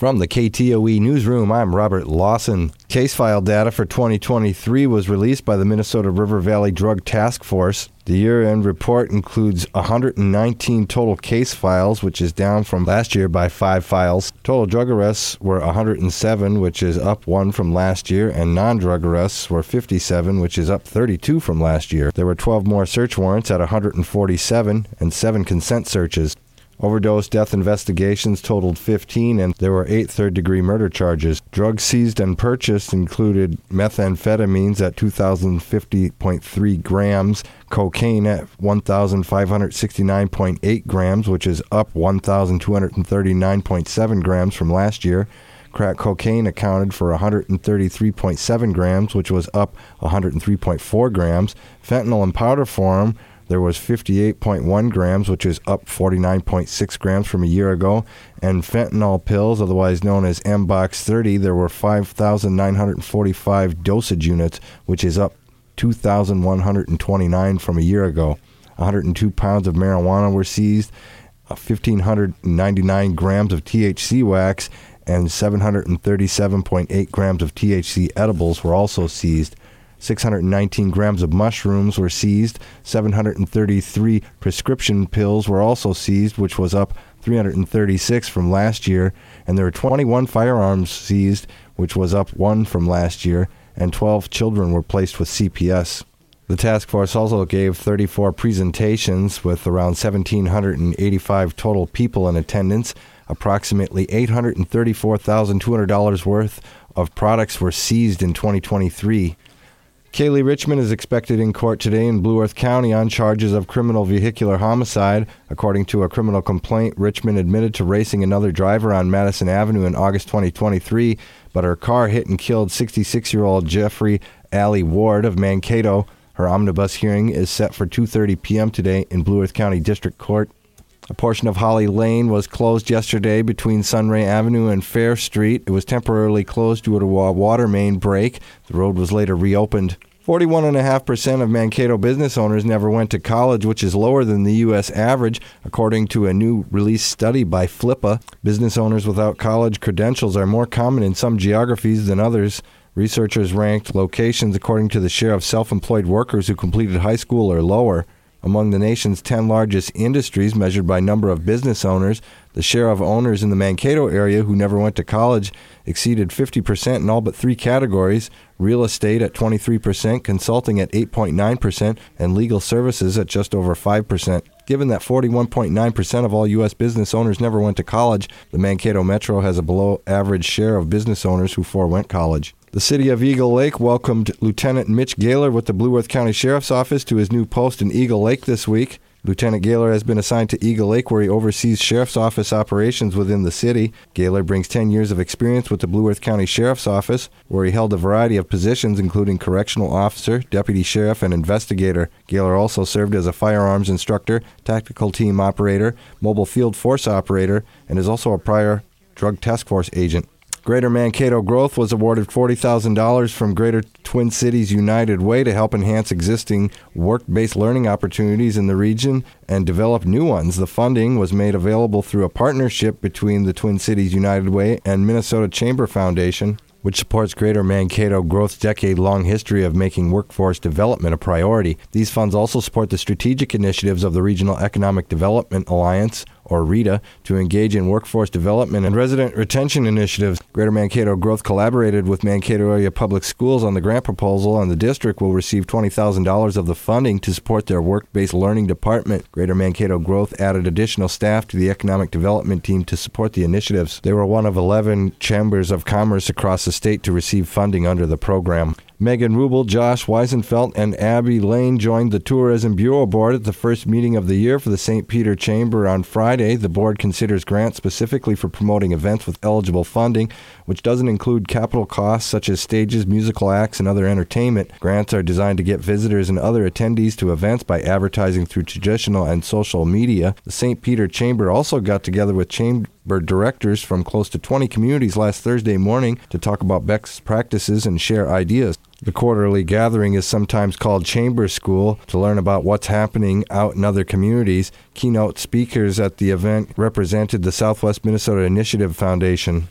From the KTOE newsroom, I'm Robert Lawson. Case file data for 2023 was released by the Minnesota River Valley Drug Task Force. The year end report includes 119 total case files, which is down from last year by five files. Total drug arrests were 107, which is up one from last year, and non drug arrests were 57, which is up 32 from last year. There were 12 more search warrants at 147 and seven consent searches. Overdose death investigations totaled 15, and there were eight third degree murder charges. Drugs seized and purchased included methamphetamines at 2,050.3 grams, cocaine at 1,569.8 grams, which is up 1,239.7 grams from last year. Crack cocaine accounted for 133.7 grams, which was up 103.4 grams. Fentanyl in powder form there was 58.1 grams, which is up 49.6 grams from a year ago. And fentanyl pills, otherwise known as Mbox 30, there were 5,945 dosage units, which is up 2,129 from a year ago. 102 pounds of marijuana were seized, 1,599 uh, grams of THC wax, and 737.8 grams of THC edibles were also seized. 619 grams of mushrooms were seized. 733 prescription pills were also seized, which was up 336 from last year. And there were 21 firearms seized, which was up one from last year. And 12 children were placed with CPS. The task force also gave 34 presentations with around 1,785 total people in attendance. Approximately $834,200 worth of products were seized in 2023. Kaylee Richmond is expected in court today in Blue Earth County on charges of criminal vehicular homicide. According to a criminal complaint, Richmond admitted to racing another driver on Madison Avenue in August 2023, but her car hit and killed 66 year old Jeffrey Alley Ward of Mankato. Her omnibus hearing is set for 2:30 p.m. today in Blue Earth County District Court. A portion of Holly Lane was closed yesterday between Sunray Avenue and Fair Street. It was temporarily closed due to a water main break. The road was later reopened. 41.5% of Mankato business owners never went to college, which is lower than the U.S. average, according to a new release study by FLIPA. Business owners without college credentials are more common in some geographies than others. Researchers ranked locations according to the share of self employed workers who completed high school or lower. Among the nation's 10 largest industries, measured by number of business owners, the share of owners in the Mankato area who never went to college exceeded 50% in all but three categories real estate at 23%, consulting at 8.9%, and legal services at just over 5%. Given that 41.9% of all U.S. business owners never went to college, the Mankato Metro has a below average share of business owners who forewent college. The city of Eagle Lake welcomed Lieutenant Mitch Gaylor with the Blue Earth County Sheriff's Office to his new post in Eagle Lake this week. Lieutenant Gaylor has been assigned to Eagle Lake, where he oversees Sheriff's Office operations within the city. Gaylor brings 10 years of experience with the Blue Earth County Sheriff's Office, where he held a variety of positions, including correctional officer, deputy sheriff, and investigator. Gaylor also served as a firearms instructor, tactical team operator, mobile field force operator, and is also a prior drug task force agent. Greater Mankato Growth was awarded $40,000 from Greater Twin Cities United Way to help enhance existing work based learning opportunities in the region and develop new ones. The funding was made available through a partnership between the Twin Cities United Way and Minnesota Chamber Foundation which supports Greater Mankato Growth's decade long history of making workforce development a priority. These funds also support the strategic initiatives of the Regional Economic Development Alliance, or REDA, to engage in workforce development and resident retention initiatives. Greater Mankato Growth collaborated with Mankato Area Public Schools on the grant proposal, and the district will receive $20,000 of the funding to support their work based learning department. Greater Mankato Growth added additional staff to the economic development team to support the initiatives. They were one of 11 chambers of commerce across the state to receive funding under the program. Megan Rubel, Josh Weisenfeld, and Abby Lane joined the Tourism Bureau Board at the first meeting of the year for the St. Peter Chamber on Friday. The board considers grants specifically for promoting events with eligible funding, which doesn't include capital costs such as stages, musical acts, and other entertainment. Grants are designed to get visitors and other attendees to events by advertising through traditional and social media. The St. Peter Chamber also got together with chamber directors from close to 20 communities last Thursday morning to talk about best practices and share ideas. The quarterly gathering is sometimes called Chamber School to learn about what's happening out in other communities. Keynote speakers at the event represented the Southwest Minnesota Initiative Foundation.